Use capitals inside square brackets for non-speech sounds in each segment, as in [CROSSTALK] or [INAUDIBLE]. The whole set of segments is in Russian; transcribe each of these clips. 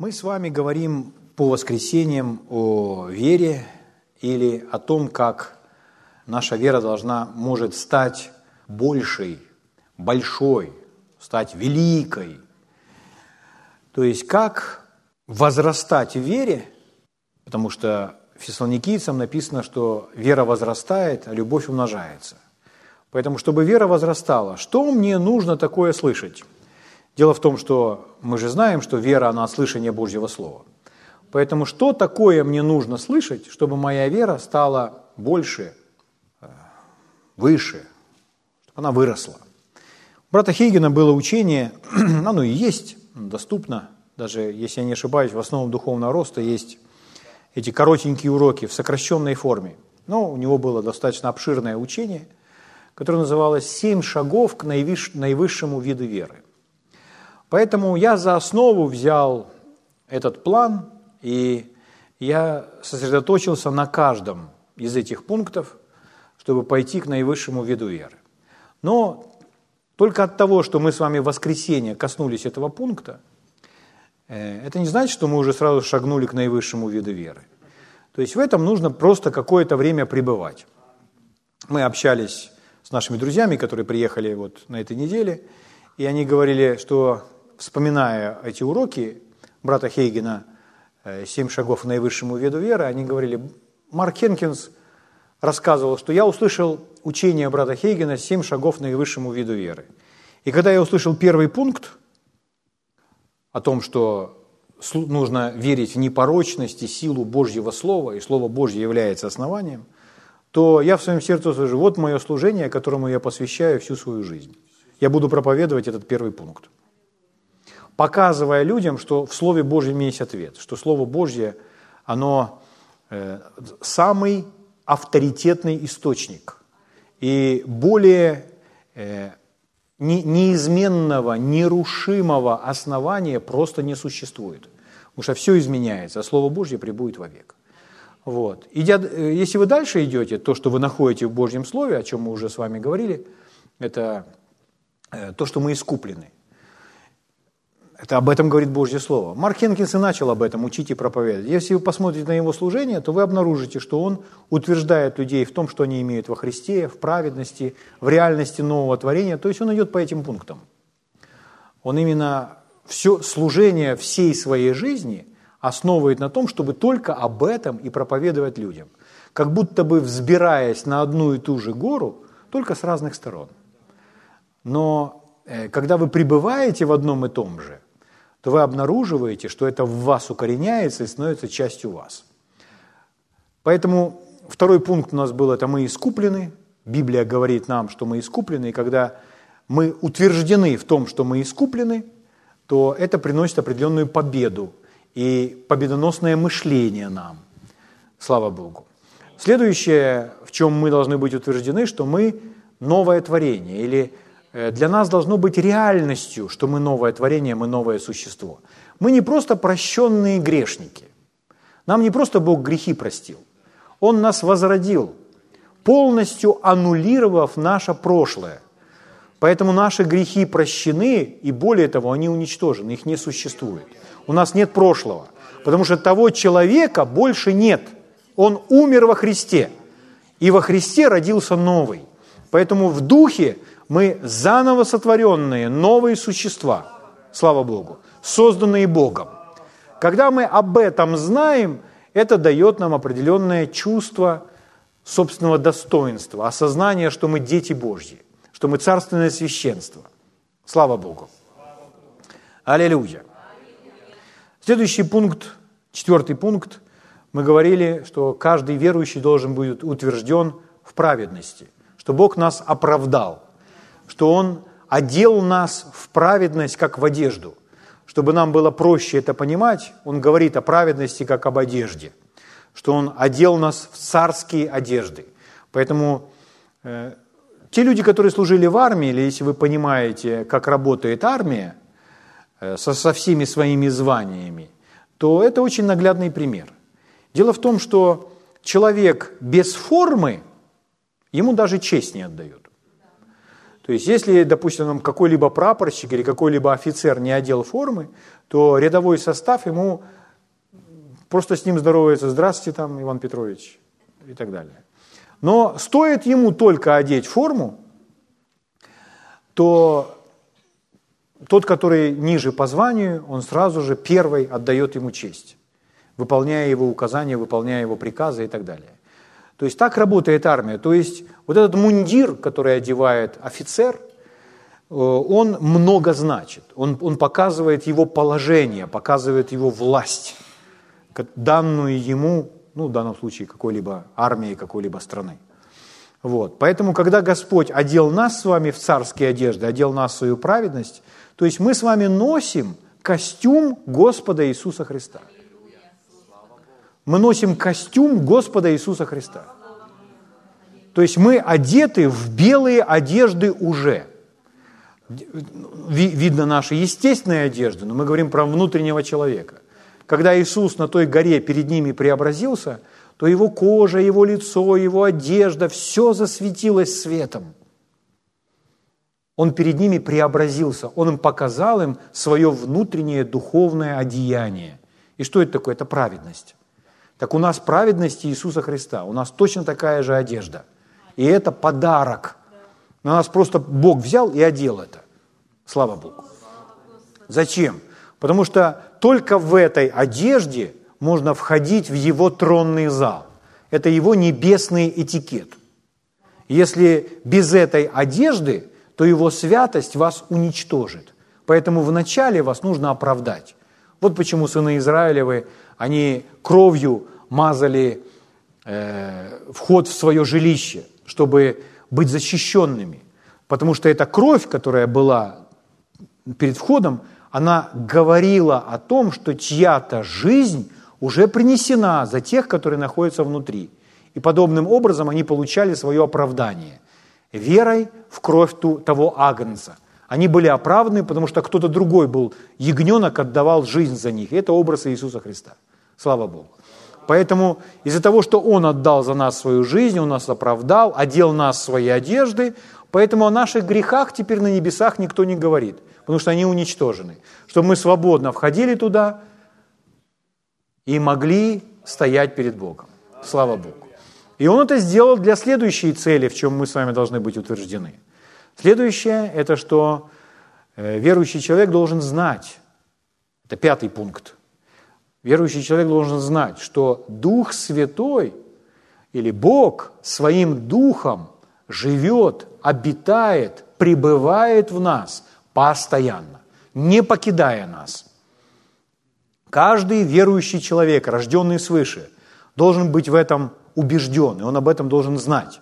Мы с вами говорим по воскресеньям о вере или о том, как наша вера должна, может стать большей, большой, стать великой. То есть как возрастать в вере, потому что фессалоникийцам написано, что вера возрастает, а любовь умножается. Поэтому, чтобы вера возрастала, что мне нужно такое слышать? Дело в том, что мы же знаем, что вера, она от слышания Божьего Слова. Поэтому что такое мне нужно слышать, чтобы моя вера стала больше, э, выше, чтобы она выросла? У брата Хейгена было учение, [CLEARS THROAT] оно и есть, доступно, даже если я не ошибаюсь, в основном духовного роста есть эти коротенькие уроки в сокращенной форме. Но у него было достаточно обширное учение, которое называлось «Семь шагов к наивысшему виду веры». Поэтому я за основу взял этот план, и я сосредоточился на каждом из этих пунктов, чтобы пойти к наивысшему виду веры. Но только от того, что мы с вами в воскресенье коснулись этого пункта, э, это не значит, что мы уже сразу шагнули к наивысшему виду веры. То есть в этом нужно просто какое-то время пребывать. Мы общались с нашими друзьями, которые приехали вот на этой неделе, и они говорили, что, вспоминая эти уроки брата Хейгена э, «Семь шагов к наивысшему виду веры», они говорили, Марк Хенкинс рассказывал, что я услышал учение брата Хейгена «Семь шагов к наивысшему виду веры». И когда я услышал первый пункт о том, что нужно верить в непорочность и силу Божьего Слова, и Слово Божье является основанием, то я в своем сердце скажу, вот мое служение, которому я посвящаю всю свою жизнь. Я буду проповедовать этот первый пункт. Показывая людям, что в Слове Божьем есть ответ, что Слово Божье, оно э, самый авторитетный источник. И более э, неизменного, нерушимого основания просто не существует. Потому что все изменяется, а Слово Божье прибудет вовек. Вот. Идя, э, если вы дальше идете, то, что вы находите в Божьем Слове, о чем мы уже с вами говорили, это то, что мы искуплены. Это об этом говорит Божье Слово. Марк Хенкинс и начал об этом учить и проповедовать. Если вы посмотрите на его служение, то вы обнаружите, что он утверждает людей в том, что они имеют во Христе, в праведности, в реальности нового творения. То есть он идет по этим пунктам. Он именно все служение всей своей жизни основывает на том, чтобы только об этом и проповедовать людям. Как будто бы взбираясь на одну и ту же гору, только с разных сторон. Но э, когда вы пребываете в одном и том же – то вы обнаруживаете, что это в вас укореняется и становится частью вас. Поэтому второй пункт у нас был, это мы искуплены. Библия говорит нам, что мы искуплены, и когда мы утверждены в том, что мы искуплены, то это приносит определенную победу и победоносное мышление нам. Слава Богу. Следующее, в чем мы должны быть утверждены, что мы новое творение или для нас должно быть реальностью, что мы новое творение, мы новое существо. Мы не просто прощенные грешники. Нам не просто Бог грехи простил. Он нас возродил, полностью аннулировав наше прошлое. Поэтому наши грехи прощены, и более того, они уничтожены, их не существует. У нас нет прошлого, потому что того человека больше нет. Он умер во Христе, и во Христе родился новый. Поэтому в духе мы заново сотворенные, новые существа, слава Богу, созданные Богом. Когда мы об этом знаем, это дает нам определенное чувство собственного достоинства, осознание, что мы дети Божьи, что мы царственное священство. Слава Богу. Аллилуйя. Следующий пункт, четвертый пункт, мы говорили, что каждый верующий должен быть утвержден в праведности, что Бог нас оправдал – что Он одел нас в праведность, как в одежду. Чтобы нам было проще это понимать, Он говорит о праведности, как об одежде, что Он одел нас в царские одежды. Поэтому э, те люди, которые служили в армии, или если вы понимаете, как работает армия, э, со, со всеми своими званиями, то это очень наглядный пример. Дело в том, что человек без формы, ему даже честь не отдают. То есть если, допустим, какой-либо прапорщик или какой-либо офицер не одел формы, то рядовой состав ему просто с ним здоровается «Здравствуйте, там, Иван Петрович» и так далее. Но стоит ему только одеть форму, то тот, который ниже по званию, он сразу же первый отдает ему честь, выполняя его указания, выполняя его приказы и так далее. То есть так работает армия. То есть вот этот мундир, который одевает офицер, э, он много значит. Он, он показывает его положение, показывает его власть, данную ему, ну, в данном случае, какой-либо армии, какой-либо страны. Вот. Поэтому, когда Господь одел нас с вами в царские одежды, одел нас в свою праведность, то есть мы с вами носим костюм Господа Иисуса Христа. Мы носим костюм Господа Иисуса Христа. То есть мы одеты в белые одежды уже. Видно наши естественные одежды, но мы говорим про внутреннего человека. Когда Иисус на той горе перед ними преобразился, то его кожа, его лицо, его одежда, все засветилось светом. Он перед ними преобразился, он им показал им свое внутреннее духовное одеяние. И что это такое? Это праведность. Так у нас праведность Иисуса Христа, у нас точно такая же одежда. И это подарок. На нас просто Бог взял и одел это. Слава Богу. Зачем? Потому что только в этой одежде можно входить в его тронный зал. Это его небесный этикет. Если без этой одежды, то его святость вас уничтожит. Поэтому вначале вас нужно оправдать. Вот почему сыны Израилевы, они кровью мазали э, вход в свое жилище, чтобы быть защищенными. Потому что эта кровь, которая была перед входом, она говорила о том, что чья-то жизнь уже принесена за тех, которые находятся внутри. И подобным образом они получали свое оправдание. Верой в кровь ту, того агнца. Они были оправданы, потому что кто-то другой был, ягненок отдавал жизнь за них. Это образ Иисуса Христа. Слава Богу. Поэтому из-за того, что Он отдал за нас свою жизнь, Он нас оправдал, одел нас в свои одежды, поэтому о наших грехах теперь на небесах никто не говорит, потому что они уничтожены. Чтобы мы свободно входили туда, и могли стоять перед Богом. Слава Богу. И он это сделал для следующей цели, в чем мы с вами должны быть утверждены. Следующее – это что э, верующий человек должен знать, это пятый пункт, верующий человек должен знать, что Дух Святой или Бог своим Духом живет, обитает, пребывает в нас постоянно, не покидая нас – Каждый верующий человек, рожденный свыше, должен быть в этом убежден, и он об этом должен знать.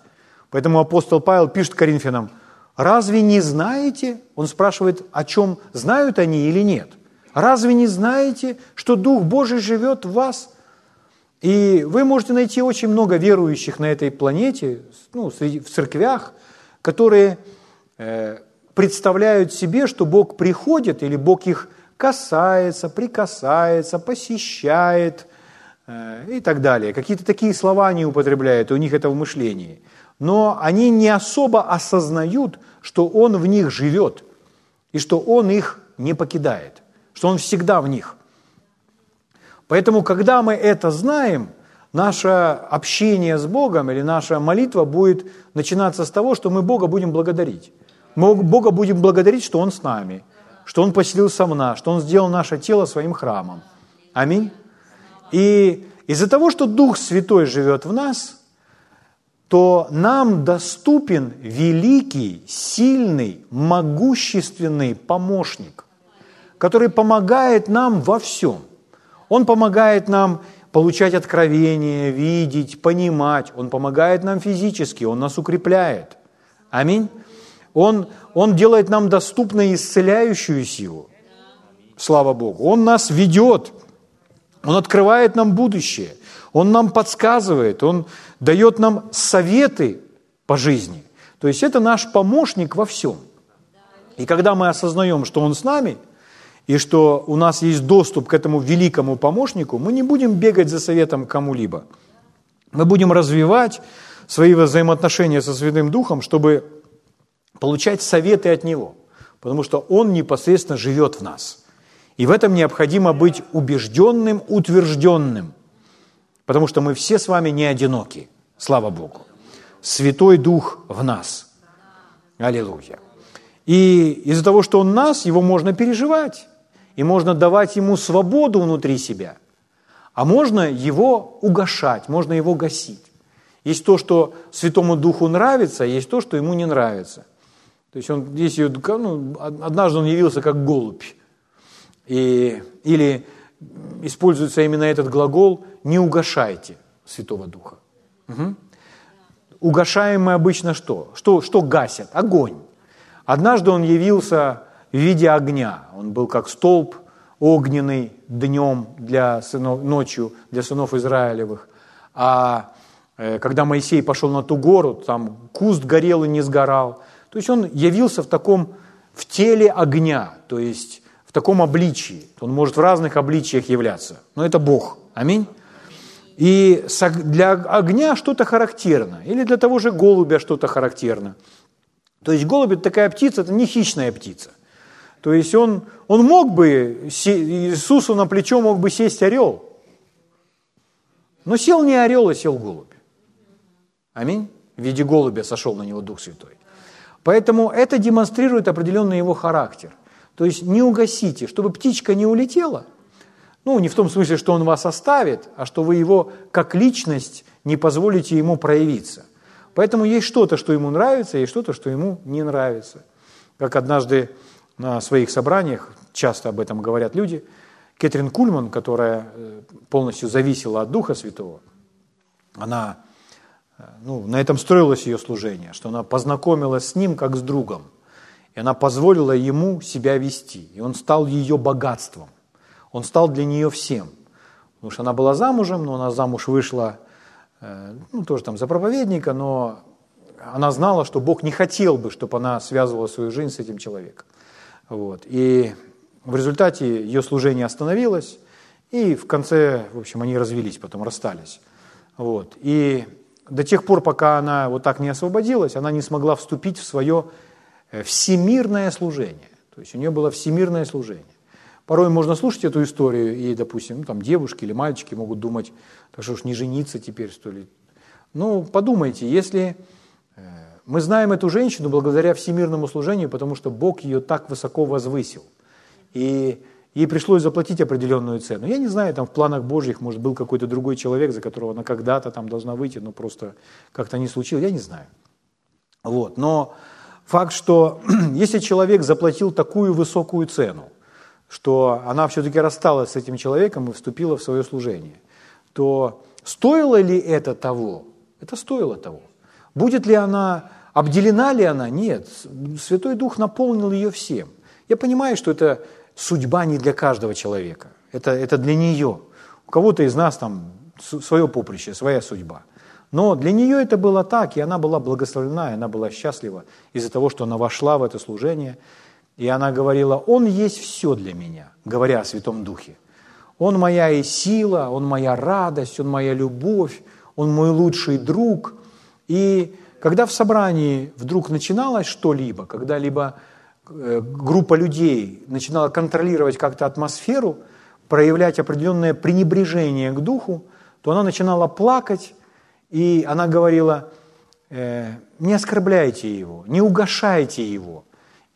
Поэтому апостол Павел пишет Коринфянам, разве не знаете, он спрашивает, о чем знают они или нет, разве не знаете, что Дух Божий живет в вас? И вы можете найти очень много верующих на этой планете, ну, в церквях, которые э, представляют себе, что Бог приходит или Бог их касается, прикасается, посещает э, и так далее. Какие-то такие слова они употребляют, у них это в мышлении. Но они не особо осознают, что Он в них живет, и что Он их не покидает, что Он всегда в них. Поэтому, когда мы это знаем, наше общение с Богом или наша молитва будет начинаться с того, что мы Бога будем благодарить. Мы Бога будем благодарить, что Он с нами – что Он поселился в нас, что Он сделал наше тело своим храмом. Аминь. И из-за того, что Дух Святой живет в нас, то нам доступен великий, сильный, могущественный помощник, который помогает нам во всем. Он помогает нам получать откровения, видеть, понимать. Он помогает нам физически, Он нас укрепляет. Аминь. Он, он делает нам доступной исцеляющую силу. Слава Богу. Он нас ведет. Он открывает нам будущее. Он нам подсказывает. Он дает нам советы по жизни. То есть это наш помощник во всем. И когда мы осознаем, что Он с нами, и что у нас есть доступ к этому великому помощнику, мы не будем бегать за советом кому-либо. Мы будем развивать свои взаимоотношения со Святым Духом, чтобы получать советы от Него, потому что Он непосредственно живет в нас. И в этом необходимо быть убежденным, утвержденным, потому что мы все с вами не одиноки, слава Богу. Святой Дух в нас. Аллилуйя. И из-за того, что Он нас, Его можно переживать, и можно давать Ему свободу внутри себя, а можно Его угошать, можно Его гасить. Есть то, что Святому Духу нравится, есть то, что ему не нравится. То есть он, здесь, ну, однажды он явился как голубь. И, или используется именно этот глагол «не угошайте Святого Духа». Угу. Мы обычно что? что? Что гасят? Огонь. Однажды он явился в виде огня. Он был как столб огненный днем для сынов, ночью для сынов Израилевых. А Э, когда Моисей пошел на ту гору, там куст горел и не сгорал. То есть он явился в таком, в теле огня, то есть в таком обличии. Он может в разных обличиях являться, но это Бог. Аминь. И для огня что-то характерно, или для того же голубя что-то характерно. То есть голубь – это такая птица, это не хищная птица. То есть он, он мог бы, Иисусу на плечо мог бы сесть орел, но сел не орел, а сел голубь. Аминь. В виде голубя сошел на него Дух Святой. Поэтому это демонстрирует определенный его характер. То есть не угасите, чтобы птичка не улетела. Ну, не в том смысле, что он вас оставит, а что вы его как личность не позволите ему проявиться. Поэтому есть что-то, что ему нравится, есть что-то, что ему не нравится. Как однажды на своих собраниях, часто об этом говорят люди, Кэтрин Кульман, которая э, полностью зависела от Духа Святого, она ну, на этом строилось ее служение, что она познакомилась с ним как с другом, и она позволила ему себя вести, и он стал ее богатством, он стал для нее всем, потому что она была замужем, но она замуж вышла, э, ну, тоже там за проповедника, но она знала, что Бог не хотел бы, чтобы она связывала свою жизнь с этим человеком. Вот. И в результате ее служение остановилось, и в конце, в общем, они развелись, потом расстались. Вот. И до тех пор, пока она вот так не освободилась, она не смогла вступить в свое всемирное служение. То есть у нее было всемирное служение. Порой можно слушать эту историю, и, допустим, ну, там девушки или мальчики могут думать, так что ж не жениться теперь, что ли. Ну, подумайте, если э, мы знаем эту женщину благодаря всемирному служению, потому что Бог ее так высоко возвысил. И ей пришлось заплатить определенную цену. Я не знаю, там в планах Божьих, может, был какой-то другой человек, за которого она когда-то там должна выйти, но просто как-то не случилось, я не знаю. Вот. Но факт, что [CLEARS THROAT] если человек заплатил такую высокую цену, что она все-таки рассталась с этим человеком и вступила в свое служение, то стоило ли это того? Это стоило того. Будет ли она, обделена ли она? Нет. Святой Дух наполнил ее всем. Я понимаю, что это судьба не для каждого человека. Это, это для нее. У кого-то из нас там свое поприще, своя судьба. Но для нее это было так, и она была благословлена, и она была счастлива из-за того, что она вошла в это служение. И она говорила, Он есть все для меня, говоря о Святом Духе. Он моя и сила, Он моя радость, Он моя любовь, Он мой лучший друг. И когда в собрании вдруг начиналось что-либо, когда-либо Э, группа людей начинала контролировать как-то атмосферу, проявлять определенное пренебрежение к духу, то она начинала плакать, и она говорила, э, не оскорбляйте его, не угошайте его.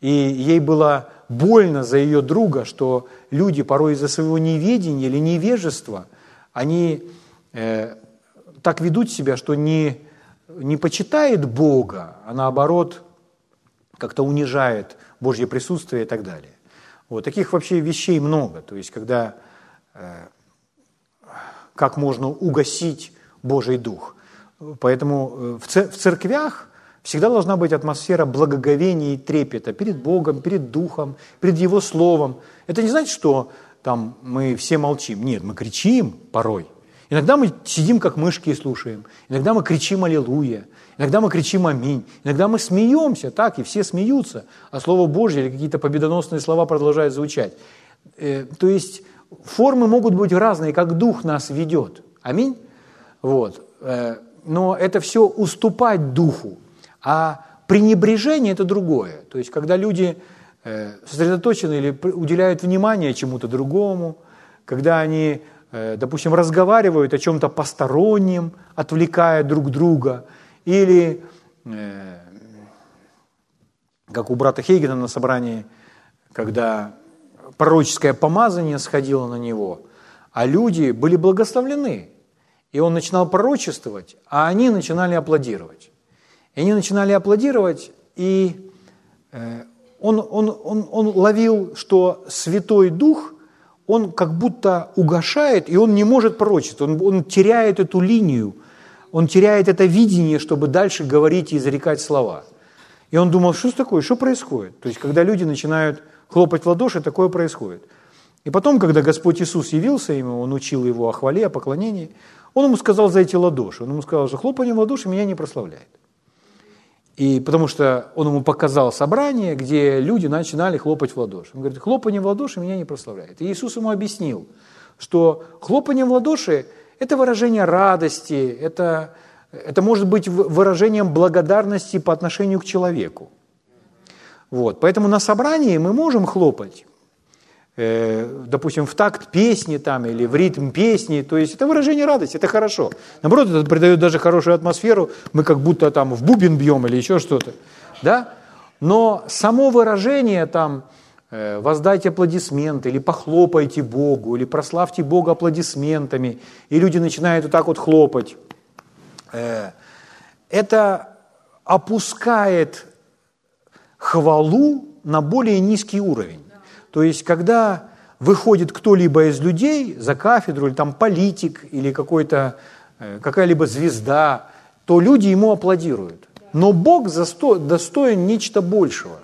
И ей было больно за ее друга, что люди порой из-за своего неведения или невежества, они э, так ведут себя, что не, не почитает Бога, а наоборот как-то унижает Божье присутствие и так далее. Вот таких вообще вещей много. То есть, когда э, как можно угасить Божий Дух. Поэтому э, в церквях всегда должна быть атмосфера благоговения и трепета перед Богом, перед Духом, перед Его Словом. Это не значит, что там мы все молчим. Нет, мы кричим порой. Иногда мы сидим, как мышки, и слушаем. Иногда мы кричим «Аллилуйя». Иногда мы кричим «Аминь». Иногда мы смеемся, так, и все смеются, а Слово Божье или какие-то победоносные слова продолжают звучать. Э, то есть формы могут быть разные, как Дух нас ведет. Аминь. Вот. Но это все уступать Духу. А пренебрежение – это другое. То есть, когда люди э, сосредоточены или уделяют внимание чему-то другому, когда они, э, допустим, разговаривают о чем-то постороннем, отвлекая друг друга, или, э, как у брата Хейгена на собрании, когда пророческое помазание сходило на него, а люди были благословлены, и он начинал пророчествовать, а они начинали аплодировать. И они начинали аплодировать, и э, он, он, он, он ловил, что Святой Дух, он как будто угошает, и он не может пророчествовать, он, он теряет эту линию, он теряет это видение, чтобы дальше говорить и изрекать слова. И он думал, что такое, что происходит? То есть, когда люди начинают хлопать в ладоши, такое происходит. И потом, когда Господь Иисус явился ему, он учил его о хвале, о поклонении, он ему сказал за эти ладоши. Он ему сказал, что хлопание в ладоши меня не прославляет. И потому что он ему показал собрание, где люди начинали хлопать в ладоши. Он говорит, хлопание в ладоши меня не прославляет. И Иисус ему объяснил, что хлопание в ладоши – это выражение радости, это, это может быть выражением благодарности по отношению к человеку. Вот. Поэтому на собрании мы можем хлопать, допустим, в такт песни там или в ритм песни, то есть это выражение радости, это хорошо. Наоборот, это придает даже хорошую атмосферу, мы как будто там в бубен бьем или еще что-то, да? Но само выражение там э, воздайте аплодисменты, или похлопайте Богу, или прославьте Бога аплодисментами, и люди начинают вот так вот хлопать. Э, это опускает хвалу на более низкий уровень. То есть, когда выходит кто-либо из людей за кафедру, или там политик, или какой-то, э, какая-либо звезда, то люди ему аплодируют. Но Бог достоин нечто большего.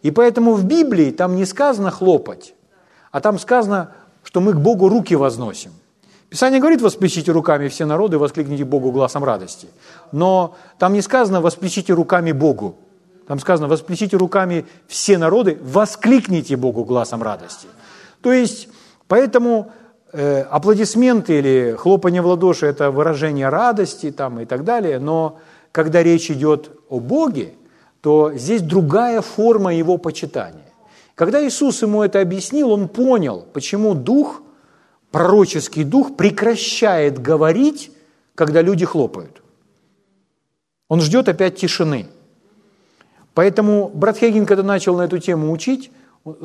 И поэтому в Библии там не сказано хлопать, а там сказано, что мы к Богу руки возносим. Писание говорит, восплещите руками все народы, воскликните Богу глазом радости. Но там не сказано, восплещите руками Богу. Там сказано, восплещите руками все народы, воскликните Богу глазом радости. То есть, поэтому э, аплодисменты или хлопание в ладоши – это выражение радости там, и так далее, но когда речь идет о Боге, то здесь другая форма его почитания. Когда Иисус ему это объяснил, он понял, почему дух, пророческий дух прекращает говорить, когда люди хлопают. Он ждет опять тишины – Поэтому брат Хейген, когда начал на эту тему учить,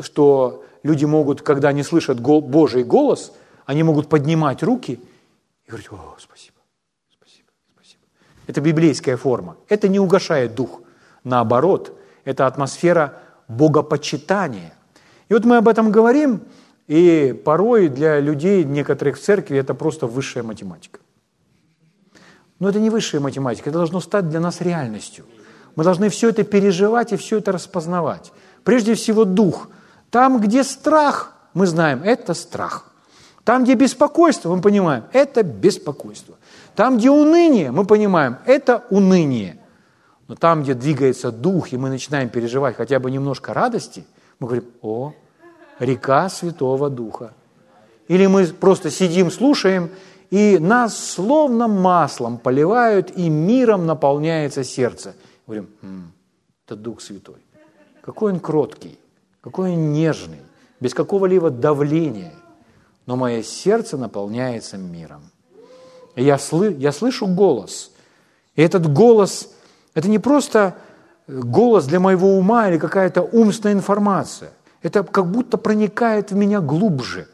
что люди могут, когда они слышат Божий голос, они могут поднимать руки и говорить, о, спасибо, спасибо, спасибо. Это библейская форма. Это не угошает дух. Наоборот, это атмосфера богопочитания. И вот мы об этом говорим, и порой для людей некоторых в церкви это просто высшая математика. Но это не высшая математика, это должно стать для нас реальностью – мы должны все это переживать и все это распознавать. Прежде всего дух. Там, где страх, мы знаем, это страх. Там, где беспокойство, мы понимаем, это беспокойство. Там, где уныние, мы понимаем, это уныние. Но там, где двигается дух, и мы начинаем переживать хотя бы немножко радости, мы говорим, о, река Святого Духа. Или мы просто сидим, слушаем, и нас словно маслом поливают, и миром наполняется сердце – Говорим, М, это Дух Святой. Какой он кроткий, какой он нежный, без какого-либо давления. Но мое сердце наполняется миром. И я, сlı, я слышу голос. И этот голос, это не просто голос для моего ума или какая-то умственная информация. Это как будто проникает в меня глубже.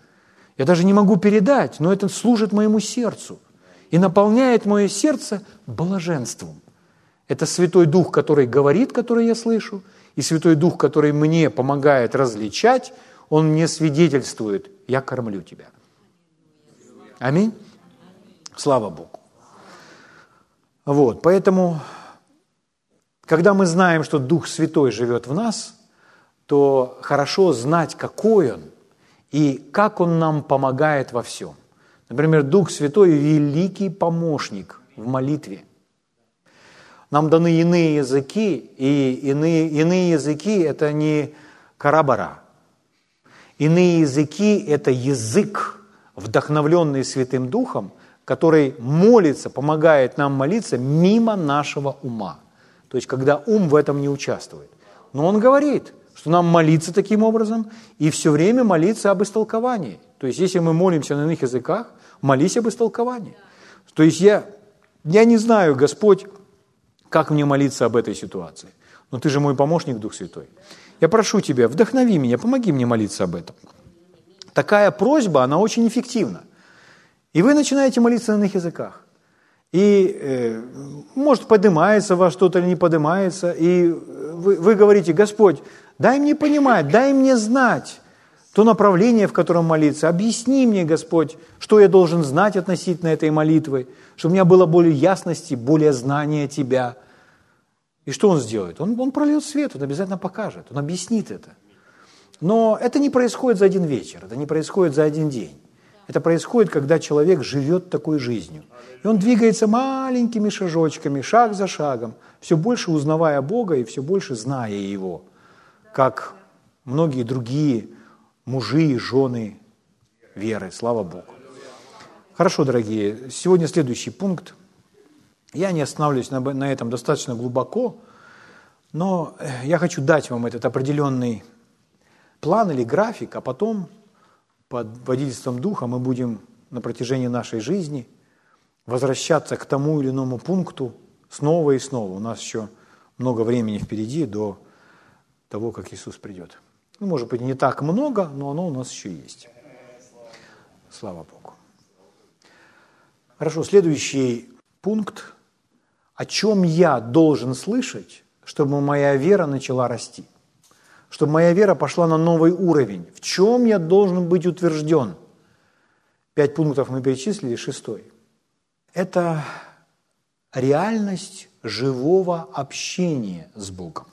Я даже не могу передать, но это служит моему сердцу и наполняет мое сердце блаженством. Это Святой Дух, который говорит, который я слышу, и Святой Дух, который мне помогает различать, Он мне свидетельствует, я кормлю тебя. Аминь. Слава Богу. Вот, поэтому, когда мы знаем, что Дух Святой живет в нас, то хорошо знать, какой Он и как Он нам помогает во всем. Например, Дух Святой – великий помощник в молитве – нам даны иные языки, и иные, иные языки – это не карабара. Иные языки – это язык, вдохновленный Святым Духом, который молится, помогает нам молиться мимо нашего ума. То есть, когда ум в этом не участвует. Но он говорит, что нам молиться таким образом и все время молиться об истолковании. То есть, если мы молимся на иных языках, молись об истолковании. То есть, я, я не знаю, Господь, как мне молиться об этой ситуации. Но ты же мой помощник, Дух Святой. Я прошу тебя, вдохнови меня, помоги мне молиться об этом. Такая просьба, она очень эффективна. И вы начинаете молиться на иных языках. И, э, может, поднимается вас что-то или не поднимается, и вы, вы говорите, Господь, дай мне понимать, дай мне знать то направление, в котором молиться. Объясни мне, Господь, что я должен знать относительно этой молитвы, чтобы у меня было более ясности, более знания Тебя. И что Он сделает? Он, он прольет свет, Он обязательно покажет, Он объяснит это. Но это не происходит за один вечер, это не происходит за один день. Это происходит, когда человек живет такой жизнью. И он двигается маленькими шажочками, шаг за шагом, все больше узнавая Бога и все больше зная Его, как многие другие мужи и жены веры. Слава Богу. Хорошо, дорогие, сегодня следующий пункт. Я не останавливаюсь на, на этом достаточно глубоко, но я хочу дать вам этот определенный план или график, а потом под водительством Духа мы будем на протяжении нашей жизни возвращаться к тому или иному пункту снова и снова. У нас еще много времени впереди до того, как Иисус придет. Ну, может быть, не так много, но оно у нас еще есть. Слава Богу. Хорошо, следующий пункт. О чем я должен слышать, чтобы моя вера начала расти? чтобы моя вера пошла на новый уровень. В чем я должен быть утвержден? Пять пунктов мы перечислили, шестой. Это реальность живого общения с Богом.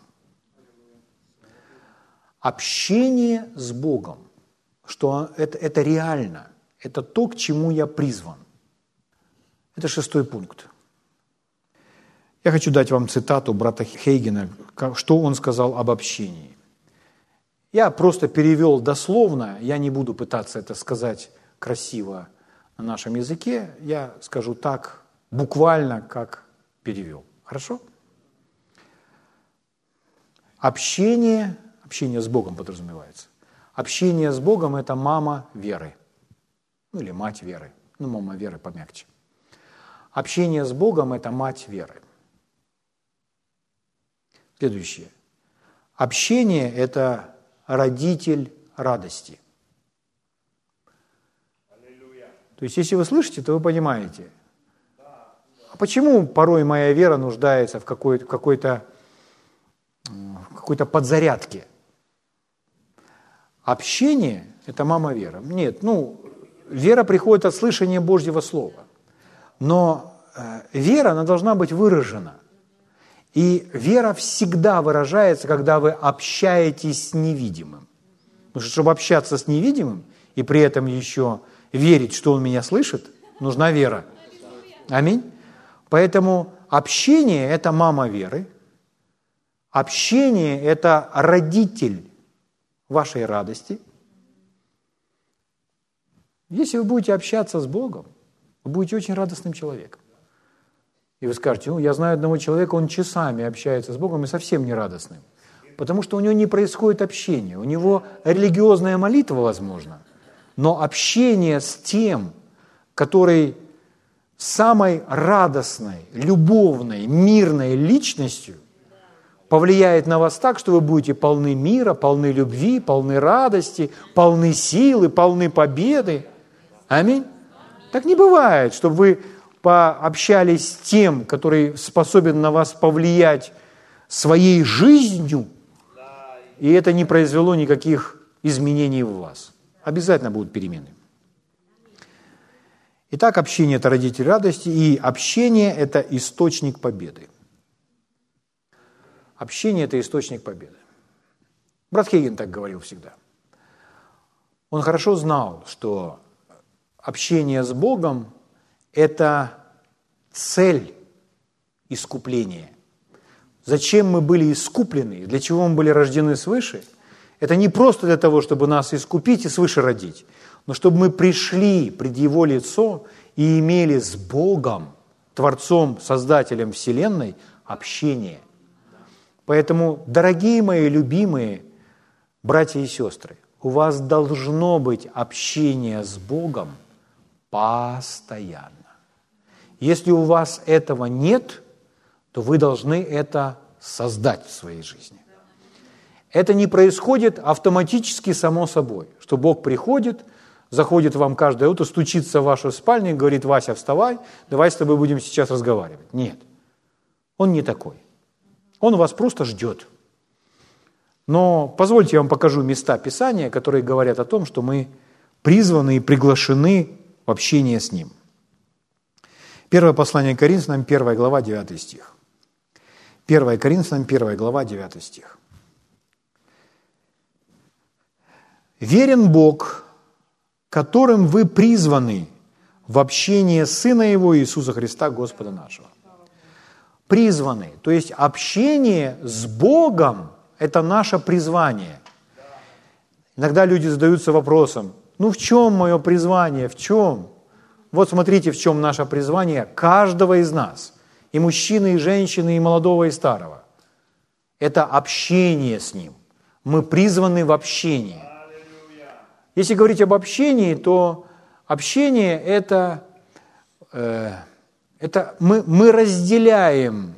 Общение с Богом, что это, это реально, это то, к чему я призван. Это шестой пункт. Я хочу дать вам цитату брата Хейгена, что он сказал об общении. Я просто перевел дословно, я не буду пытаться это сказать красиво на нашем языке, я скажу так буквально, как перевел. Хорошо? Общение, общение с Богом подразумевается. Общение с Богом – это мама веры. Ну или мать веры. Ну, мама веры помягче. Общение с Богом – это мать веры. Следующее. Общение – это родитель радости. То есть, если вы слышите, то вы понимаете. А почему порой моя вера нуждается в какой-то, какой-то, какой-то подзарядке? Общение – это мама вера. Нет, ну, вера приходит от слышания Божьего Слова. Но э, вера, она должна быть выражена. И вера всегда выражается, когда вы общаетесь с невидимым. Потому что, чтобы общаться с невидимым и при этом еще верить, что он меня слышит, нужна вера. Аминь. Поэтому общение – это мама веры. Общение – это родитель вашей радости. Если вы будете общаться с Богом, вы будете очень радостным человеком. И вы скажете, ну, я знаю одного человека, он часами общается с Богом и совсем не радостным. Потому что у него не происходит общение. У него религиозная молитва, возможно, но общение с тем, который самой радостной, любовной, мирной личностью повлияет на вас так, что вы будете полны мира, полны любви, полны радости, полны силы, полны победы. Аминь. Так не бывает, чтобы вы пообщались с тем, который способен на вас повлиять своей жизнью, и это не произвело никаких изменений в вас. Обязательно будут перемены. Итак, общение – это родитель радости, и общение – это источник победы. Общение – это источник победы. Брат Хейген так говорил всегда. Он хорошо знал, что общение с Богом это цель искупления. Зачем мы были искуплены, для чего мы были рождены свыше? Это не просто для того, чтобы нас искупить и свыше родить, но чтобы мы пришли пред Его лицо и имели с Богом, Творцом, Создателем Вселенной, общение. Поэтому, дорогие мои любимые братья и сестры, у вас должно быть общение с Богом постоянно. Если у вас этого нет, то вы должны это создать в своей жизни. Это не происходит автоматически само собой, что Бог приходит, заходит вам каждое утро, стучится в вашу спальню и говорит, Вася, вставай, давай с тобой будем сейчас разговаривать. Нет, он не такой. Он вас просто ждет. Но позвольте я вам покажу места Писания, которые говорят о том, что мы призваны и приглашены в общение с Ним. Первое послание Коринфянам, 1 глава, 9 стих. 1 Коринфянам, 1 глава, 9 стих. «Верен Бог, которым вы призваны в общение Сына Его Иисуса Христа, Господа нашего». Призваны, то есть общение с Богом – это наше призвание. Иногда люди задаются вопросом, ну в чем мое призвание, в чем? Вот смотрите, в чем наше призвание каждого из нас, и мужчины, и женщины, и молодого, и старого. Это общение с Ним. Мы призваны в общении. Если говорить об общении, то общение – это, э, это мы, мы разделяем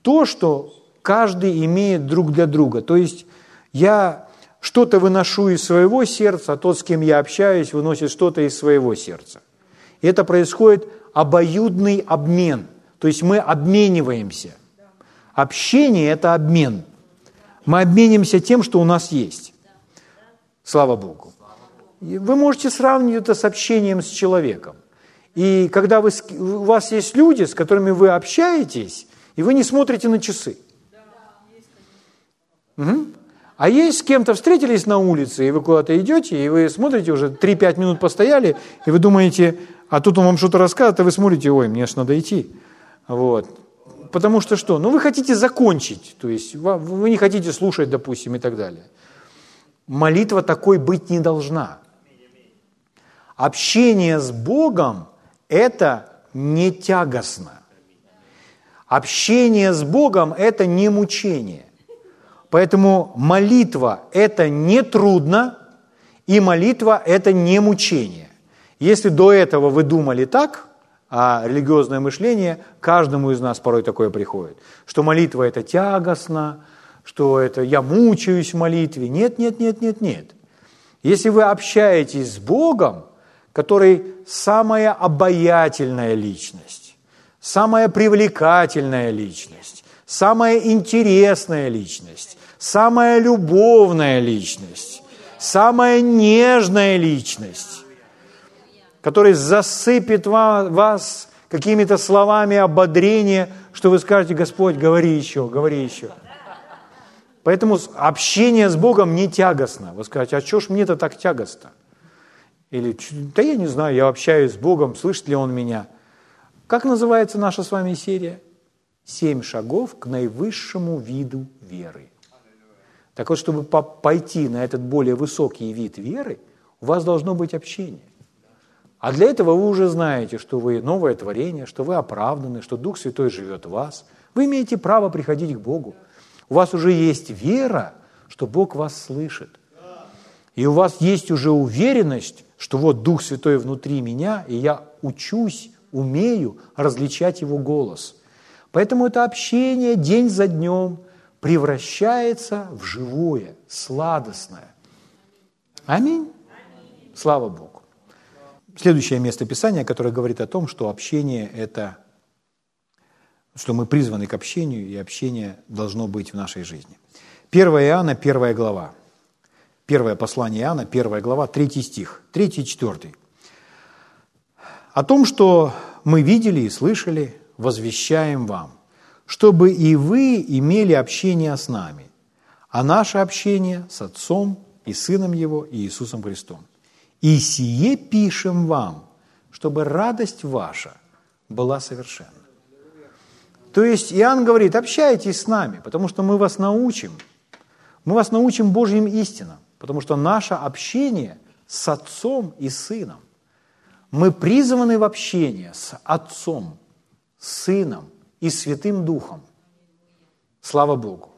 то, что каждый имеет друг для друга. То есть я что-то выношу из своего сердца, а тот, с кем я общаюсь, выносит что-то из своего сердца. И это происходит обоюдный обмен. То есть мы обмениваемся. Общение – это обмен. Мы обменимся тем, что у нас есть. Слава Богу. Вы можете сравнивать это с общением с человеком. И когда вы, у вас есть люди, с которыми вы общаетесь, и вы не смотрите на часы. Угу. А есть с кем-то встретились на улице, и вы куда-то идете, и вы смотрите, уже 3-5 минут постояли, и вы думаете, а тут он вам что-то рассказывает, а вы смотрите, ой, мне ж надо идти. Вот. Потому что что? Ну, вы хотите закончить, то есть вы не хотите слушать, допустим, и так далее. Молитва такой быть не должна. Общение с Богом – это не тягостно. Общение с Богом – это не мучение. Поэтому молитва – это не трудно, и молитва – это не мучение. Если до этого вы думали так, а религиозное мышление, каждому из нас порой такое приходит, что молитва – это тягостно, что это я мучаюсь в молитве. Нет, нет, нет, нет, нет. Если вы общаетесь с Богом, который самая обаятельная личность, самая привлекательная личность, самая интересная личность, самая любовная личность, самая нежная личность, который засыпет вас какими-то словами ободрения, что вы скажете, Господь, говори еще, говори еще. Поэтому общение с Богом не тягостно. Вы скажете, а что ж мне-то так тягостно? Или, да я не знаю, я общаюсь с Богом, слышит ли Он меня. Как называется наша с вами серия? «Семь шагов к наивысшему виду веры». Так вот, чтобы пойти на этот более высокий вид веры, у вас должно быть общение. А для этого вы уже знаете, что вы новое творение, что вы оправданы, что Дух Святой живет в вас. Вы имеете право приходить к Богу. У вас уже есть вера, что Бог вас слышит. И у вас есть уже уверенность, что вот Дух Святой внутри меня, и я учусь, умею различать Его голос. Поэтому это общение день за днем превращается в живое, сладостное. Аминь. Слава Богу. Следующее место Писания, которое говорит о том, что общение – это, что мы призваны к общению, и общение должно быть в нашей жизни. 1 Иоанна, 1 глава. Первое послание Иоанна, 1 глава, 3 стих, 3 и 4. О том, что мы видели и слышали, возвещаем вам, чтобы и вы имели общение с нами, а наше общение с Отцом и Сыном Его и Иисусом Христом. И сие пишем вам, чтобы радость ваша была совершенна. То есть Иоанн говорит, общайтесь с нами, потому что мы вас научим. Мы вас научим Божьим истинам. Потому что наше общение с Отцом и Сыном. Мы призваны в общение с Отцом, Сыном и Святым Духом. Слава Богу.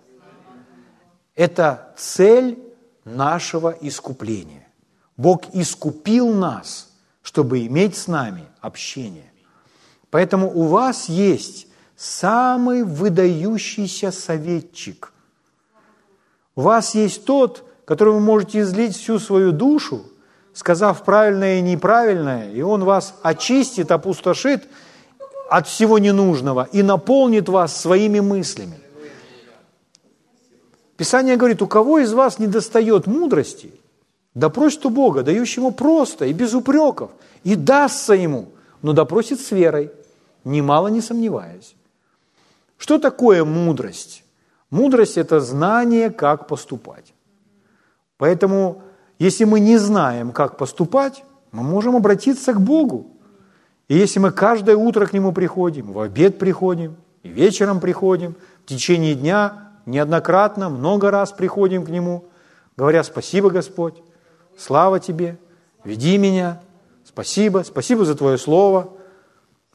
Это цель нашего искупления. Бог искупил нас, чтобы иметь с нами общение. Поэтому у вас есть самый выдающийся советчик. У вас есть тот, который вы можете излить всю свою душу, сказав правильное и неправильное, и он вас очистит, опустошит от всего ненужного и наполнит вас своими мыслями. Писание говорит, у кого из вас не достает мудрости, да просит у Бога, дающему просто и без упреков, и дастся ему, но допросит с верой, немало не сомневаясь. Что такое мудрость? Мудрость – это знание, как поступать. Поэтому, если мы не знаем, как поступать, мы можем обратиться к Богу. И если мы каждое утро к Нему приходим, в обед приходим, и вечером приходим, в течение дня неоднократно, много раз приходим к Нему, говоря «Спасибо, Господь, слава Тебе, веди меня, спасибо, спасибо за Твое Слово».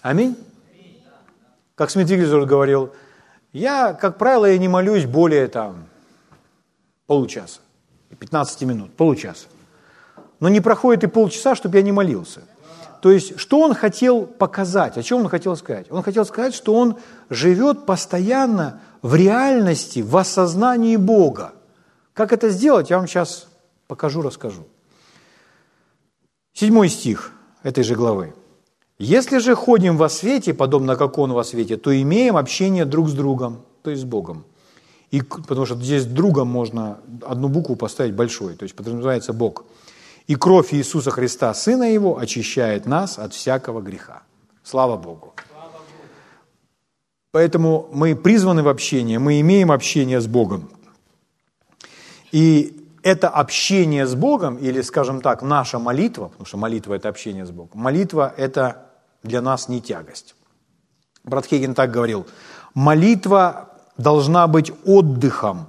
Аминь. Как Смит Вигельзор говорил, я, как правило, я не молюсь более там получаса, 15 минут, получаса. Но не проходит и полчаса, чтобы я не молился. То есть, что он хотел показать, о чем он хотел сказать? Он хотел сказать, что он живет постоянно в реальности, в осознании Бога. Как это сделать, я вам сейчас покажу, расскажу. Седьмой стих этой же главы. Если же ходим во свете, подобно как Он во свете, то имеем общение друг с другом, то есть с Богом. И, потому что здесь другом можно одну букву поставить большой, то есть подразумевается Бог. И кровь Иисуса Христа, Сына Его, очищает нас от всякого греха. Слава Богу. Поэтому мы призваны в общение, мы имеем общение с Богом. И это общение с Богом, или, скажем так, наша молитва, потому что молитва – это общение с Богом, молитва – это для нас не тягость. Брат Хейген так говорил, молитва должна быть отдыхом,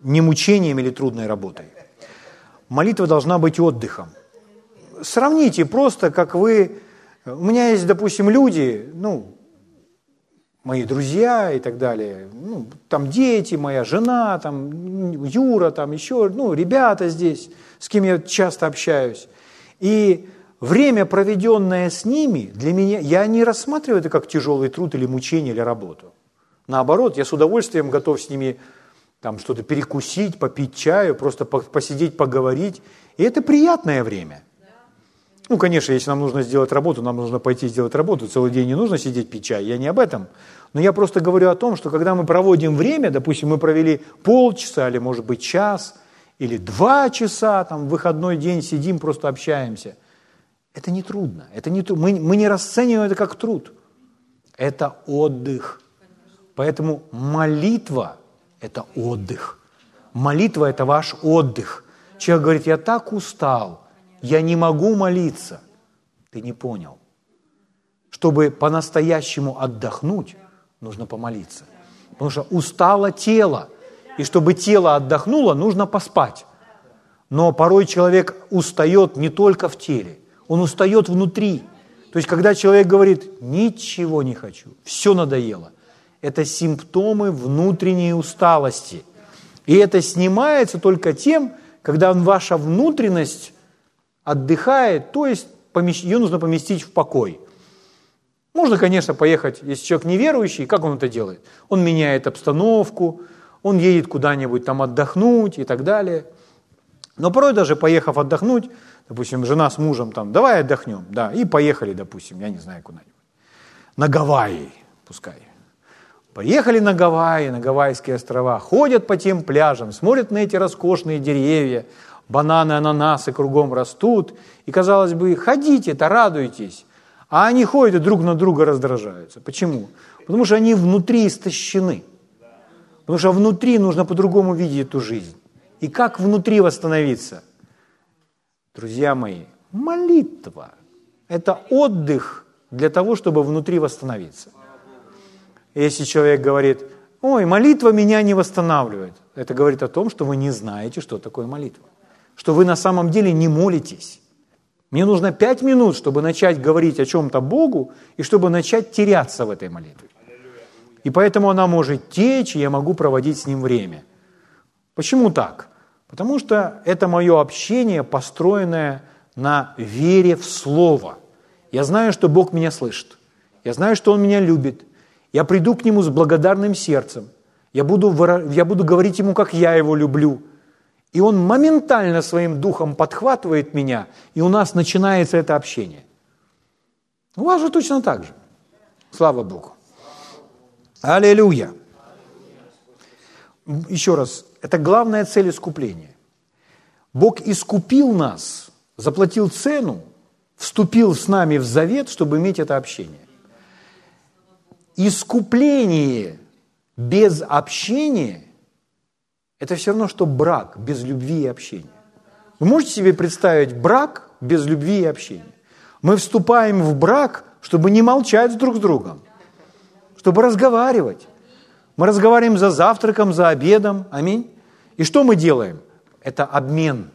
не мучением или трудной работой. Молитва должна быть отдыхом. Сравните просто, как вы... У меня есть, допустим, люди, ну, мои друзья и так далее, ну, там дети, моя жена, там Юра, там еще, ну, ребята здесь, с кем я часто общаюсь. И время, проведенное с ними, для меня, я не рассматриваю это как тяжелый труд или мучение или работу. Наоборот, я с удовольствием готов с ними там что-то перекусить, попить чаю, просто посидеть, поговорить. И это приятное время. Ну, конечно, если нам нужно сделать работу, нам нужно пойти сделать работу. Целый день не нужно сидеть пить чай, я не об этом. Но я просто говорю о том, что когда мы проводим время, допустим, мы провели полчаса или, может быть, час или два часа, там, в выходной день сидим, просто общаемся – это не трудно. Это не, мы, мы не расцениваем это как труд. Это отдых. Поэтому молитва – это отдых. Молитва – это ваш отдых. Человек говорит, я так устал, я не могу молиться. Ты не понял. Чтобы по-настоящему отдохнуть, нужно помолиться. Потому что устало тело. И чтобы тело отдохнуло, нужно поспать. Но порой человек устает не только в теле – он устает внутри. То есть, когда человек говорит, ничего не хочу, все надоело, это симптомы внутренней усталости. И это снимается только тем, когда ваша внутренность отдыхает, то есть ее нужно поместить в покой. Можно, конечно, поехать, если человек неверующий, как он это делает? Он меняет обстановку, он едет куда-нибудь там отдохнуть и так далее. Но порой даже поехав отдохнуть, допустим, жена с мужем там, давай отдохнем, да, и поехали, допустим, я не знаю куда-нибудь, на Гавайи, пускай. Поехали на Гавайи, на Гавайские острова, ходят по тем пляжам, смотрят на эти роскошные деревья, бананы, ананасы кругом растут, и, казалось бы, ходите-то, радуйтесь, а они ходят и друг на друга раздражаются. Почему? Потому что они внутри истощены. Потому что внутри нужно по-другому видеть эту жизнь. И как внутри восстановиться – Друзья мои, молитва – это отдых для того, чтобы внутри восстановиться. Если человек говорит, ой, молитва меня не восстанавливает, это говорит о том, что вы не знаете, что такое молитва. Что вы на самом деле не молитесь. Мне нужно пять минут, чтобы начать говорить о чем-то Богу и чтобы начать теряться в этой молитве. И поэтому она может течь, и я могу проводить с ним время. Почему так? Потому что это мое общение, построенное на вере в Слово. Я знаю, что Бог меня слышит. Я знаю, что Он меня любит. Я приду к Нему с благодарным сердцем. Я буду, я буду говорить Ему, как я Его люблю. И Он моментально своим духом подхватывает меня, и у нас начинается это общение. У вас же точно так же. Слава Богу. Аллилуйя. Еще раз, это главная цель искупления. Бог искупил нас, заплатил цену, вступил с нами в завет, чтобы иметь это общение. Искупление без общения – это все равно, что брак без любви и общения. Вы можете себе представить брак без любви и общения? Мы вступаем в брак, чтобы не молчать друг с другом, чтобы разговаривать. Мы разговариваем за завтраком, за обедом. Аминь. И что мы делаем? Это обмен.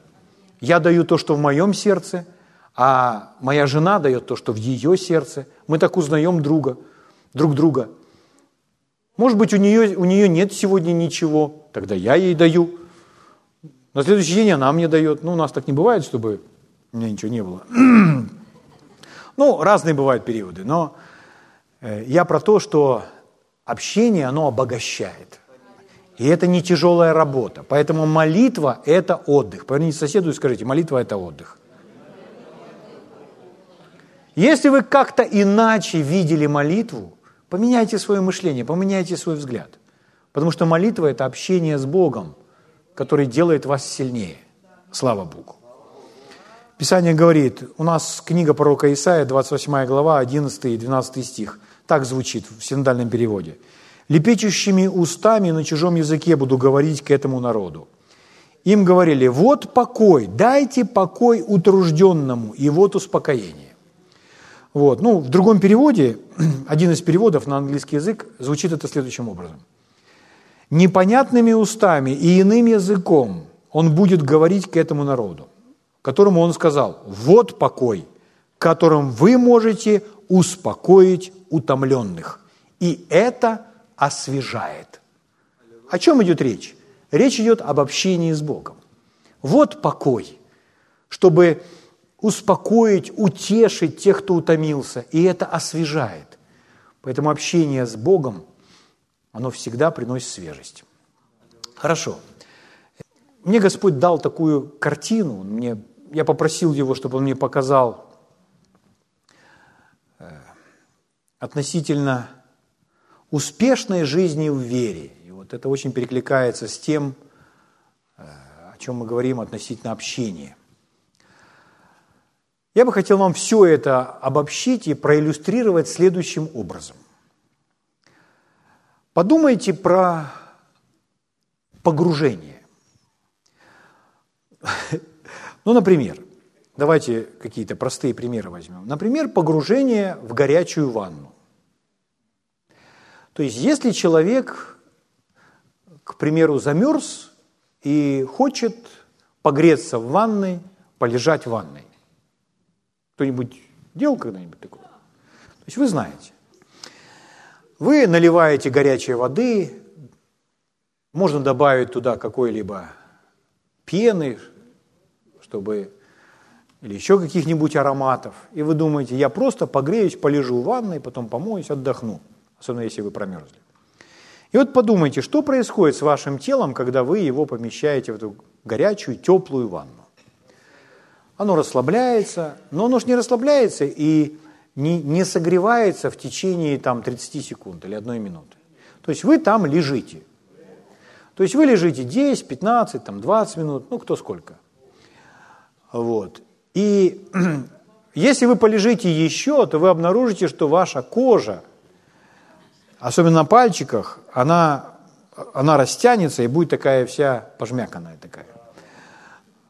Я даю то, что в моем сердце, а моя жена дает то, что в ее сердце. Мы так узнаем друга, друг друга. Может быть, у нее, у нее нет сегодня ничего, тогда я ей даю. На следующий день она мне дает. Ну, у нас так не бывает, чтобы у меня ничего не было. [CLEARS THROAT] Ну, разные бывают периоды, но э, я про то, что общение, оно обогащает. И это не тяжелая работа. Поэтому молитва – это отдых. Поверните соседу и скажите, молитва – это отдых. Если вы как-то иначе видели молитву, поменяйте свое мышление, поменяйте свой взгляд. Потому что молитва – это общение с Богом, который делает вас сильнее. Слава Богу. Писание говорит, у нас книга пророка Исаия, 28 глава, 11 и 12 стих. Так звучит в синодальном переводе. «Лепечущими устами на чужом языке буду говорить к этому народу». Им говорили, вот покой, дайте покой утружденному, и вот успокоение. Вот. Ну, в другом переводе, [CLEARS THROAT] один из переводов на английский язык звучит это следующим образом. «Непонятными устами и иным языком он будет говорить к этому народу которому он сказал, вот покой, которым вы можете успокоить утомленных. И это освежает. О чем идет речь? Речь идет об общении с Богом. Вот покой, чтобы успокоить, утешить тех, кто утомился, и это освежает. Поэтому общение с Богом, оно всегда приносит свежесть. Хорошо. Мне Господь дал такую картину, мне я попросил его, чтобы он мне показал э, относительно успешной жизни в вере. И вот это очень перекликается с тем, э, о чем мы говорим относительно общения. Я бы хотел вам все это обобщить и проиллюстрировать следующим образом. Подумайте про погружение. [LAUGHS] Ну, например, давайте какие-то простые примеры возьмем. Например, погружение в горячую ванну. То есть, если человек, к примеру, замерз и хочет погреться в ванной, полежать в ванной. Кто-нибудь делал когда-нибудь такое? То есть вы знаете. Вы наливаете горячей воды, можно добавить туда какой-либо пены, чтобы или еще каких-нибудь ароматов, и вы думаете, я просто погреюсь, полежу в ванной, потом помоюсь, отдохну, особенно если вы промерзли. И вот подумайте, что происходит с вашим телом, когда вы его помещаете в эту горячую, теплую ванну. Оно расслабляется, но оно же не расслабляется и не, не согревается в течение там, 30 секунд или одной минуты. То есть вы там лежите. То есть вы лежите 10, 15, там, 20 минут, ну кто сколько. Вот. И [CLEARS THROAT] если вы полежите еще, то вы обнаружите, что ваша кожа, особенно на пальчиках, она, она растянется и будет такая вся пожмяканная такая.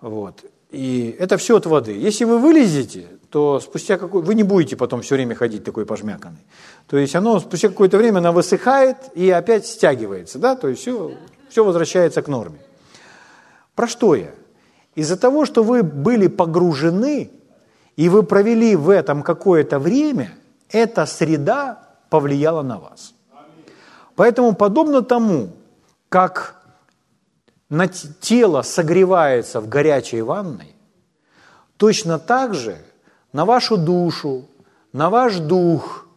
Вот. И это все от воды. Если вы вылезете, то спустя какой... Вы не будете потом все время ходить такой пожмяканный. То есть оно спустя какое-то время оно высыхает и опять стягивается. Да? То есть все, все возвращается к норме. Про что я? Из-за того, что вы были погружены, и вы провели в этом какое-то время, эта среда повлияла на вас. Поэтому подобно тому, как тело согревается в горячей ванной, точно так же на вашу душу, на ваш дух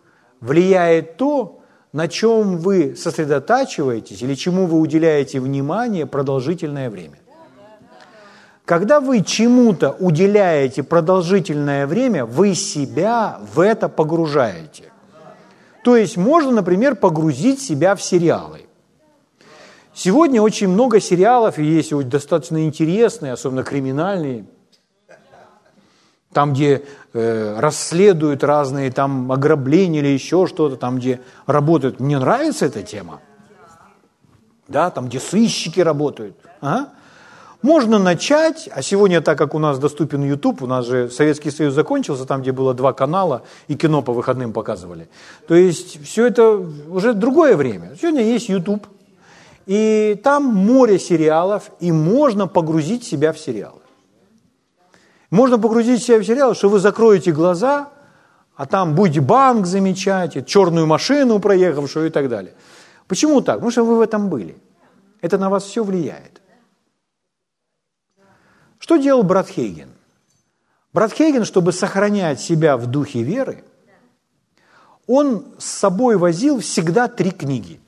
влияет то, на чем вы сосредотачиваетесь или чему вы уделяете внимание продолжительное время. Когда вы чему-то уделяете продолжительное время, вы себя в это погружаете. То есть можно, например, погрузить себя в сериалы. Сегодня очень много сериалов, и есть достаточно интересные, особенно криминальные, там, где э, расследуют разные там ограбления или еще что-то, там, где работают. Мне нравится эта тема. Да, там, где сыщики работают. Ага. Можно начать, а сегодня, так как у нас доступен YouTube, у нас же Советский Союз закончился, там, где было два канала, и кино по выходным показывали. То есть все это уже другое время. Сегодня есть YouTube, и там море сериалов, и можно погрузить себя в сериалы. Можно погрузить себя в сериал, что вы закроете глаза, а там будете банк замечать, черную машину проехавшую и так далее. Почему так? Потому что вы в этом были. Это на вас все влияет. Что делал брат Хейген? Брат Хейген, чтобы сохранять себя в духе веры, он с собой возил всегда три книги.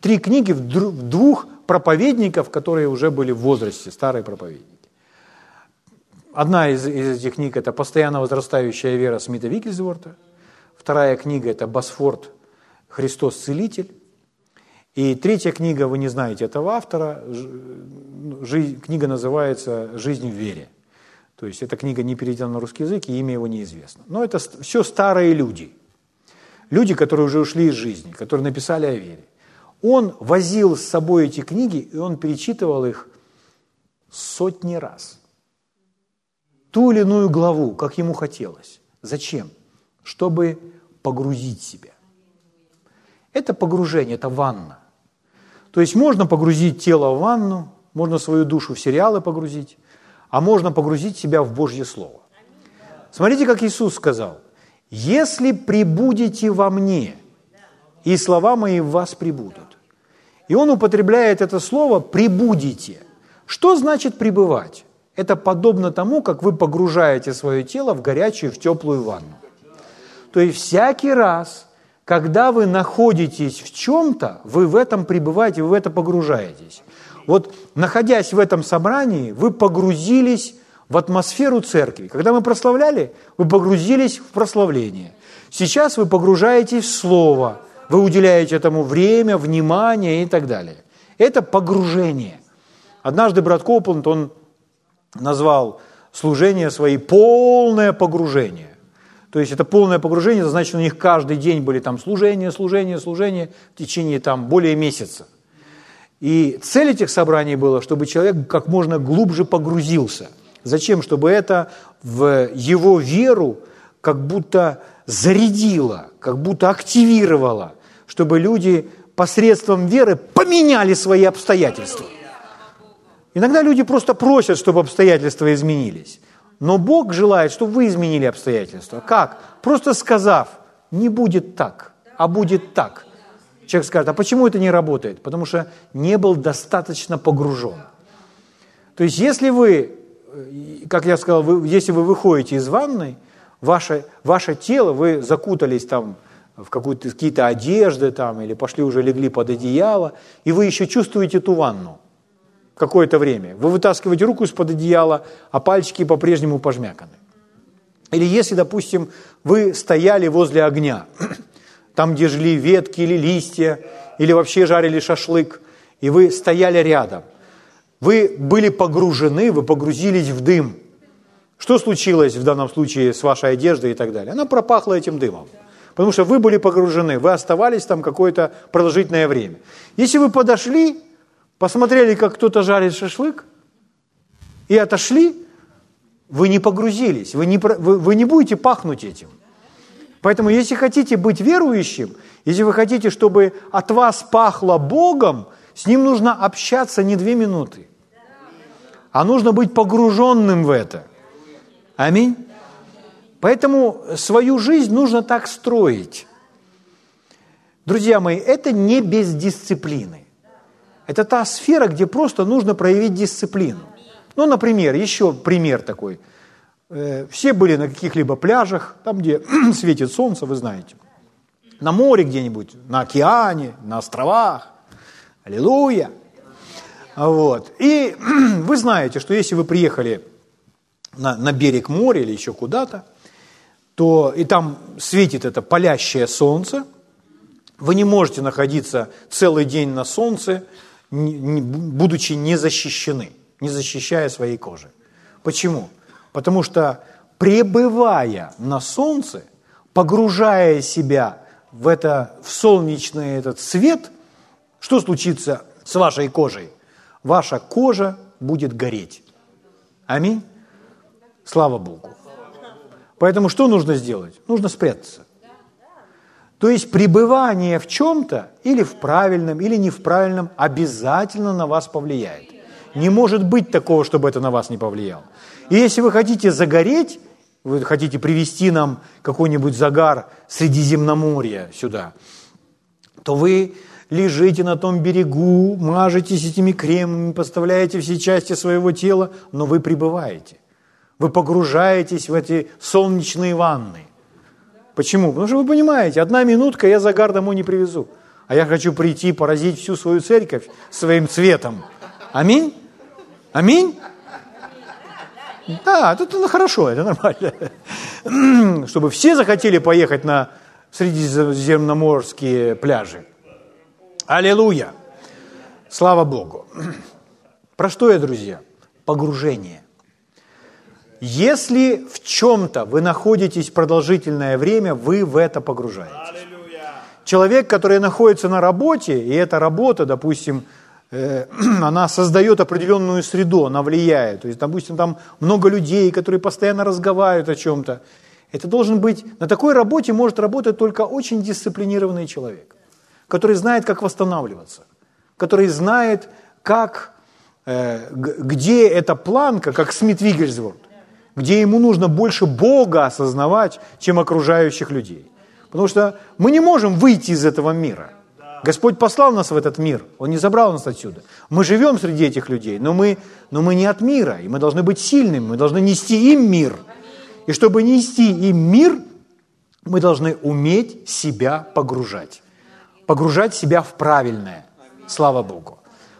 Три книги в двух проповедников, которые уже были в возрасте, старые проповедники. Одна из, из этих книг – это «Постоянно возрастающая вера» Смита Викельсворта. Вторая книга – это «Босфорд. Христос Целитель». И третья книга, вы не знаете этого автора, книга называется «Жизнь в вере». То есть эта книга не переведена на русский язык, и имя его неизвестно. Но это все старые люди. Люди, которые уже ушли из жизни, которые написали о вере. Он возил с собой эти книги, и он перечитывал их сотни раз. Ту или иную главу, как ему хотелось. Зачем? Чтобы погрузить себя. Это погружение, это ванна. То есть можно погрузить тело в ванну, можно свою душу в сериалы погрузить, а можно погрузить себя в Божье Слово. Смотрите, как Иисус сказал, «Если прибудете во мне, и слова мои в вас прибудут». И Он употребляет это слово «прибудете». Что значит пребывать? Это подобно тому, как вы погружаете свое тело в горячую, в теплую ванну. То есть всякий раз, когда вы находитесь в чем-то, вы в этом пребываете, вы в это погружаетесь. Вот находясь в этом собрании, вы погрузились в атмосферу церкви. Когда мы прославляли, вы погрузились в прославление. Сейчас вы погружаетесь в Слово, вы уделяете этому время, внимание и так далее. Это погружение. Однажды брат Копланд, он назвал служение свои полное погружение. То есть это полное погружение, это значит, у них каждый день были там служения, служения, служения в течение там более месяца. И цель этих собраний была, чтобы человек как можно глубже погрузился. Зачем? Чтобы это в его веру как будто зарядило, как будто активировало, чтобы люди посредством веры поменяли свои обстоятельства. Иногда люди просто просят, чтобы обстоятельства изменились. Но Бог желает, чтобы вы изменили обстоятельства. Как? Просто сказав, не будет так, а будет так. Человек скажет, а почему это не работает? Потому что не был достаточно погружен. То есть если вы, как я сказал, вы, если вы выходите из ванной, ваше, ваше тело, вы закутались там в какие-то одежды там, или пошли уже легли под одеяло, и вы еще чувствуете ту ванну – какое-то время. Вы вытаскиваете руку из-под одеяла, а пальчики по-прежнему пожмяканы. Или если, допустим, вы стояли возле огня, [CLEARS THROAT] там, где жили ветки или листья, или вообще жарили шашлык, и вы стояли рядом. Вы были погружены, вы погрузились в дым. Что случилось в данном случае с вашей одеждой и так далее? Она пропахла этим дымом. Потому что вы были погружены, вы оставались там какое-то продолжительное время. Если вы подошли посмотрели, как кто-то жарит шашлык, и отошли, вы не погрузились, вы не, вы, вы не будете пахнуть этим. Поэтому, если хотите быть верующим, если вы хотите, чтобы от вас пахло Богом, с Ним нужно общаться не две минуты, а нужно быть погруженным в это. Аминь. Поэтому свою жизнь нужно так строить. Друзья мои, это не без дисциплины. Это та сфера, где просто нужно проявить дисциплину. Ну, например, еще пример такой. Э, все были на каких-либо пляжах, там, где [CLEARS THROAT] светит солнце, вы знаете. На море где-нибудь, на океане, на островах. Аллилуйя. Вот. И [CLEARS THROAT] вы знаете, что если вы приехали на, на берег моря или еще куда-то, то и там светит это палящее солнце, вы не можете находиться целый день на солнце, будучи не защищены, не защищая своей кожи. Почему? Потому что пребывая на солнце, погружая себя в, это, в солнечный этот свет, что случится с вашей кожей? Ваша кожа будет гореть. Аминь. Слава Богу. Поэтому что нужно сделать? Нужно спрятаться. То есть пребывание в чем-то, или в правильном, или не в правильном, обязательно на вас повлияет. Не может быть такого, чтобы это на вас не повлияло. И если вы хотите загореть, вы хотите привести нам какой-нибудь загар Средиземноморья сюда, то вы лежите на том берегу, мажетесь этими кремами, поставляете все части своего тела, но вы пребываете. Вы погружаетесь в эти солнечные ванны. Почему? Потому что вы понимаете, одна минутка, я загар домой не привезу. А я хочу прийти, поразить всю свою церковь своим цветом. Аминь? Аминь? Да, это ну, хорошо, это нормально. [CLEARS THROAT] Чтобы все захотели поехать на средиземноморские пляжи. Аллилуйя! Слава Богу! Про что я, друзья? Погружение. Если в чем-то вы находитесь продолжительное время, вы в это погружаетесь. Человек, который находится на работе, и эта работа, допустим, э, [CLEARS THROAT] она создает определенную среду, она влияет. То есть, допустим, там много людей, которые постоянно разговаривают о чем-то. Это должен быть, на такой работе может работать только очень дисциплинированный человек который знает, как восстанавливаться, который знает, как, э, где эта планка, как Смит Вигельсворт, где ему нужно больше Бога осознавать, чем окружающих людей. Потому что мы не можем выйти из этого мира. Господь послал нас в этот мир, Он не забрал нас отсюда. Мы живем среди этих людей, но мы, но мы не от мира, и мы должны быть сильными, мы должны нести им мир. И чтобы нести им мир, мы должны уметь себя погружать погружать себя в правильное. Слава Богу.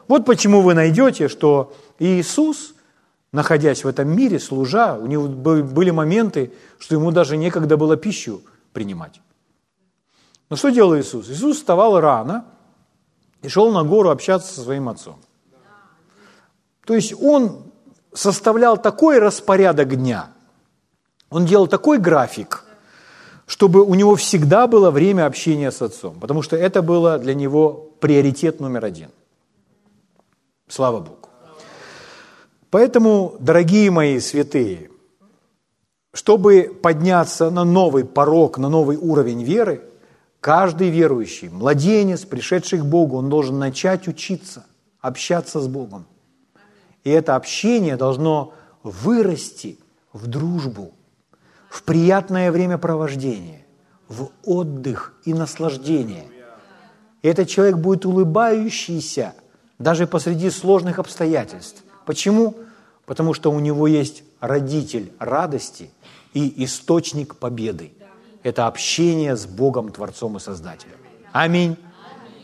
Вот почему вы найдете, что Иисус, находясь в этом мире, служа, у него были моменты, что ему даже некогда было пищу принимать. Но что делал Иисус? Иисус вставал рано и шел на гору общаться со своим отцом. То есть он составлял такой распорядок дня, он делал такой график – чтобы у него всегда было время общения с отцом, потому что это было для него приоритет номер один. Слава Богу. Поэтому, дорогие мои святые, чтобы подняться на новый порог, на новый уровень веры, каждый верующий, младенец, пришедший к Богу, он должен начать учиться, общаться с Богом. И это общение должно вырасти в дружбу, в приятное времяпровождение, в отдых и наслаждение. И этот человек будет улыбающийся даже посреди сложных обстоятельств. Почему? Потому что у него есть родитель радости и источник победы. Это общение с Богом, Творцом и Создателем. Аминь.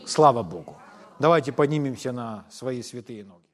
Слава Богу. Давайте поднимемся на свои святые ноги.